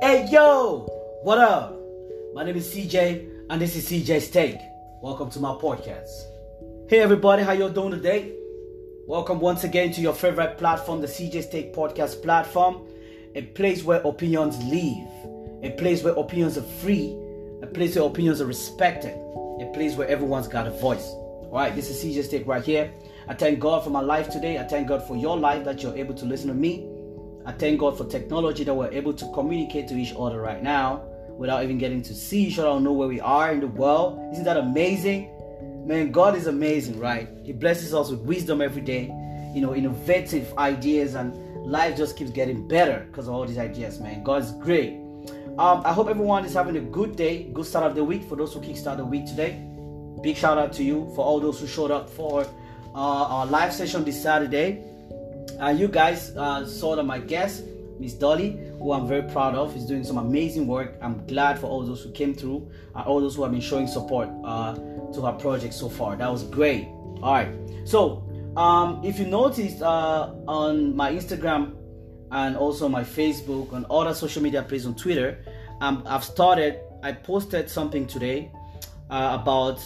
Hey yo, what up? My name is CJ and this is CJ's Take. Welcome to my podcast. Hey everybody, how you doing today? Welcome once again to your favorite platform, the CJ's Take podcast platform, a place where opinions live, a place where opinions are free, a place where opinions are respected, a place where everyone's got a voice. All right, this is CJ's Take right here. I thank God for my life today. I thank God for your life that you're able to listen to me. I thank God for technology that we're able to communicate to each other right now without even getting to see each other or know where we are in the world. Isn't that amazing? Man, God is amazing, right? He blesses us with wisdom every day, you know, innovative ideas, and life just keeps getting better because of all these ideas, man. God's great. Um, I hope everyone is having a good day, good start of the week for those who kickstart the week today. Big shout out to you for all those who showed up for uh, our live session this Saturday. Uh, you guys uh, saw that my guest, Miss Dolly, who I'm very proud of, is doing some amazing work. I'm glad for all those who came through, uh, all those who have been showing support uh, to her project so far. That was great. All right. So, um, if you noticed uh, on my Instagram and also my Facebook and other social media places on Twitter, um, I've started. I posted something today uh, about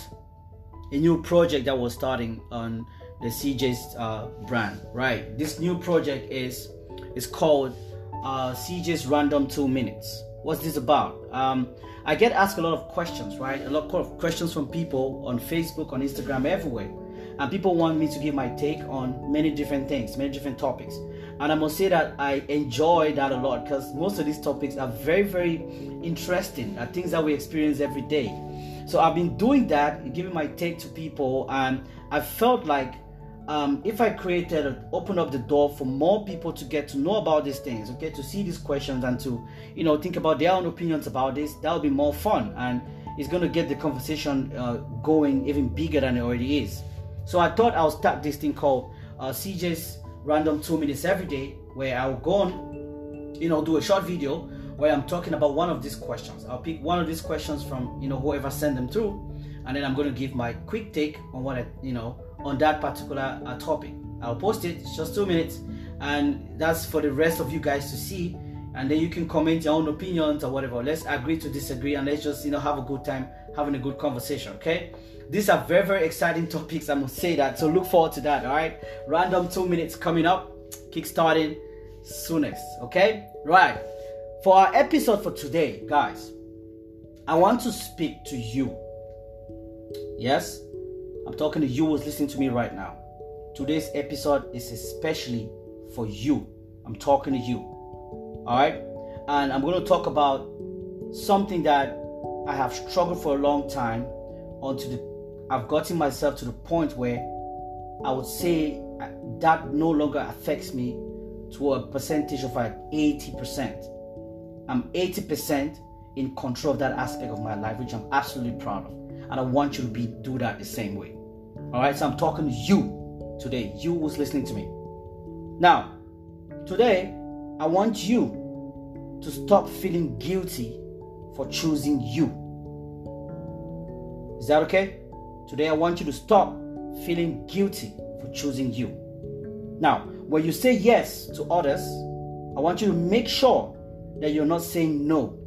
a new project that was starting on the CJ's uh, brand. Right. This new project is is called uh, CJ's Random Two Minutes. What's this about? Um, I get asked a lot of questions, right? A lot of questions from people on Facebook, on Instagram, everywhere. And people want me to give my take on many different things, many different topics. And I must say that I enjoy that a lot because most of these topics are very, very interesting, are things that we experience every day. So I've been doing that, giving my take to people, and I felt like um, if I created, open up the door for more people to get to know about these things, okay, to see these questions and to, you know, think about their own opinions about this, that would be more fun and it's going to get the conversation uh, going even bigger than it already is. So I thought I'll start this thing called uh, CJ's Random Two Minutes Every Day, where I'll go on, you know, do a short video where I'm talking about one of these questions. I'll pick one of these questions from, you know, whoever sent them through, and then I'm going to give my quick take on what I, you know, on that particular uh, topic. I'll post it, just two minutes, and that's for the rest of you guys to see. And then you can comment your own opinions or whatever. Let's agree to disagree and let's just you know have a good time having a good conversation. Okay, these are very very exciting topics. I must say that. So look forward to that. All right, random two minutes coming up, kickstarting soonest. Okay, right. For our episode for today, guys, I want to speak to you. Yes, I'm talking to you who's listening to me right now. Today's episode is especially for you. I'm talking to you. All right? And I'm going to talk about something that I have struggled for a long time until the, I've gotten myself to the point where I would say uh, that no longer affects me to a percentage of like 80%. I'm 80% in control of that aspect of my life, which I'm absolutely proud of and I want you to be do that the same way. All right, so I'm talking to you today, you who's listening to me. Now, today, I want you to stop feeling guilty for choosing you. Is that okay? Today, I want you to stop feeling guilty for choosing you. Now, when you say yes to others, I want you to make sure that you're not saying no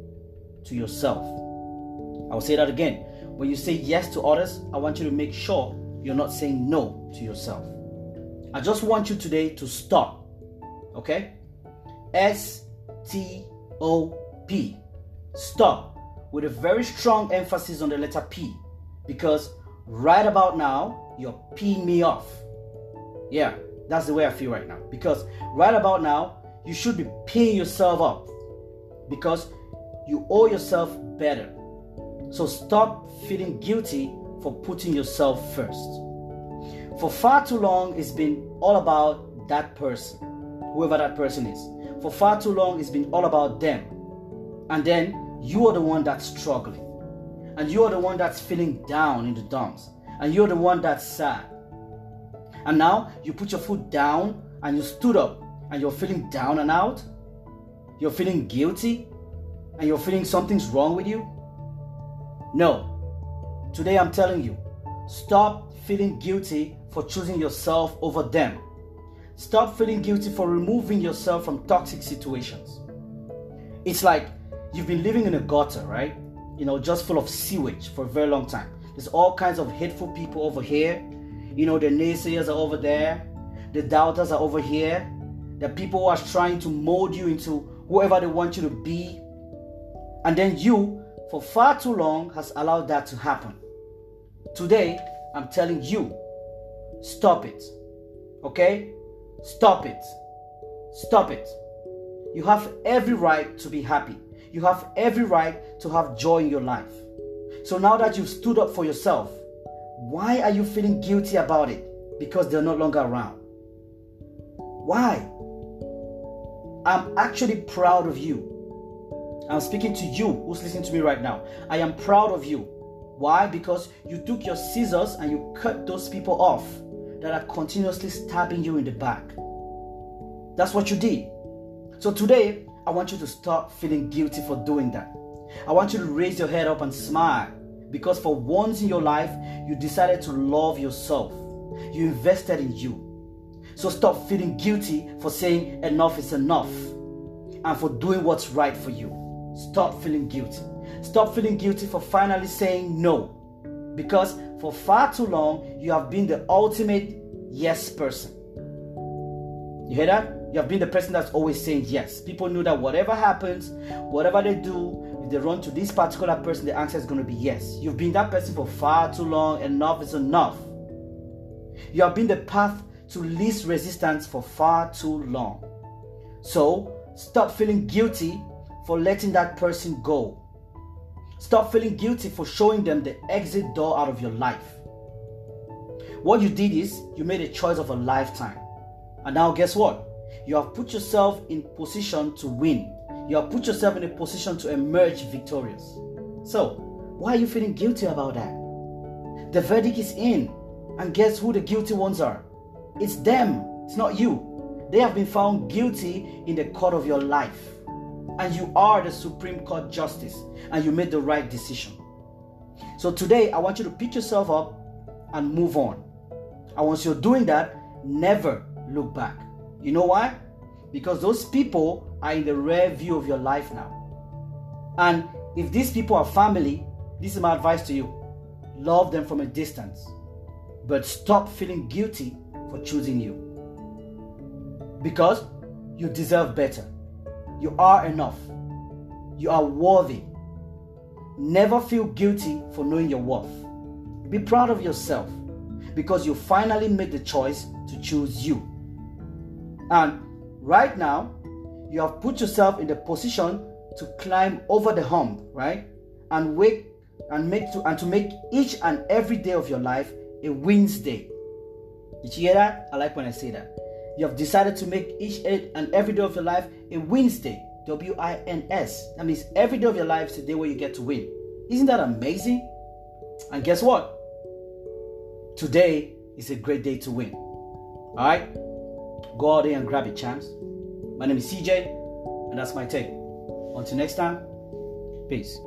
to yourself. I will say that again. When you say yes to others, I want you to make sure you're not saying no to yourself. I just want you today to stop. Okay? S T O P. Stop with a very strong emphasis on the letter P because right about now you're peeing me off. Yeah, that's the way I feel right now because right about now you should be peeing yourself up because you owe yourself better. So stop feeling guilty for putting yourself first. For far too long, it's been all about that person, whoever that person is. For far too long, it's been all about them. And then you are the one that's struggling. And you are the one that's feeling down in the dumps. And you're the one that's sad. And now you put your foot down and you stood up and you're feeling down and out. You're feeling guilty and you're feeling something's wrong with you. No. Today I'm telling you, stop feeling guilty for choosing yourself over them. Stop feeling guilty for removing yourself from toxic situations. It's like you've been living in a gutter, right? You know, just full of sewage for a very long time. There's all kinds of hateful people over here. You know, the naysayers are over there. The doubters are over here. The people who are trying to mold you into whoever they want you to be. And then you, for far too long, has allowed that to happen. Today, I'm telling you, stop it. Okay? Stop it. Stop it. You have every right to be happy. You have every right to have joy in your life. So now that you've stood up for yourself, why are you feeling guilty about it? Because they're no longer around. Why? I'm actually proud of you. I'm speaking to you who's listening to me right now. I am proud of you. Why? Because you took your scissors and you cut those people off that are continuously stabbing you in the back. That's what you did. So today, I want you to stop feeling guilty for doing that. I want you to raise your head up and smile because for once in your life, you decided to love yourself. You invested in you. So stop feeling guilty for saying enough is enough and for doing what's right for you. Stop feeling guilty. Stop feeling guilty for finally saying no. Because for far too long, you have been the ultimate yes person. You hear that? You have been the person that's always saying yes. People know that whatever happens, whatever they do, if they run to this particular person, the answer is going to be yes. You've been that person for far too long. Enough is enough. You have been the path to least resistance for far too long. So stop feeling guilty for letting that person go. Stop feeling guilty for showing them the exit door out of your life. What you did is you made a choice of a lifetime. And now, guess what? You have put yourself in position to win. You have put yourself in a position to emerge victorious. So, why are you feeling guilty about that? The verdict is in. And guess who the guilty ones are? It's them, it's not you. They have been found guilty in the court of your life and you are the Supreme Court Justice, and you made the right decision. So today, I want you to pick yourself up and move on. And once you're doing that, never look back. You know why? Because those people are in the rear view of your life now. And if these people are family, this is my advice to you love them from a distance, but stop feeling guilty for choosing you. Because you deserve better. You are enough. You are worthy. Never feel guilty for knowing your worth. Be proud of yourself because you finally made the choice to choose you. And right now, you have put yourself in the position to climb over the hump, right? And wake and make to and to make each and every day of your life a wins day. Did you hear that? I like when I say that. You have decided to make each and every day of your life a Wednesday. W I N S. That means every day of your life is a day where you get to win. Isn't that amazing? And guess what? Today is a great day to win. All right? Go out there and grab it, champs. My name is CJ, and that's my take. Until next time, peace.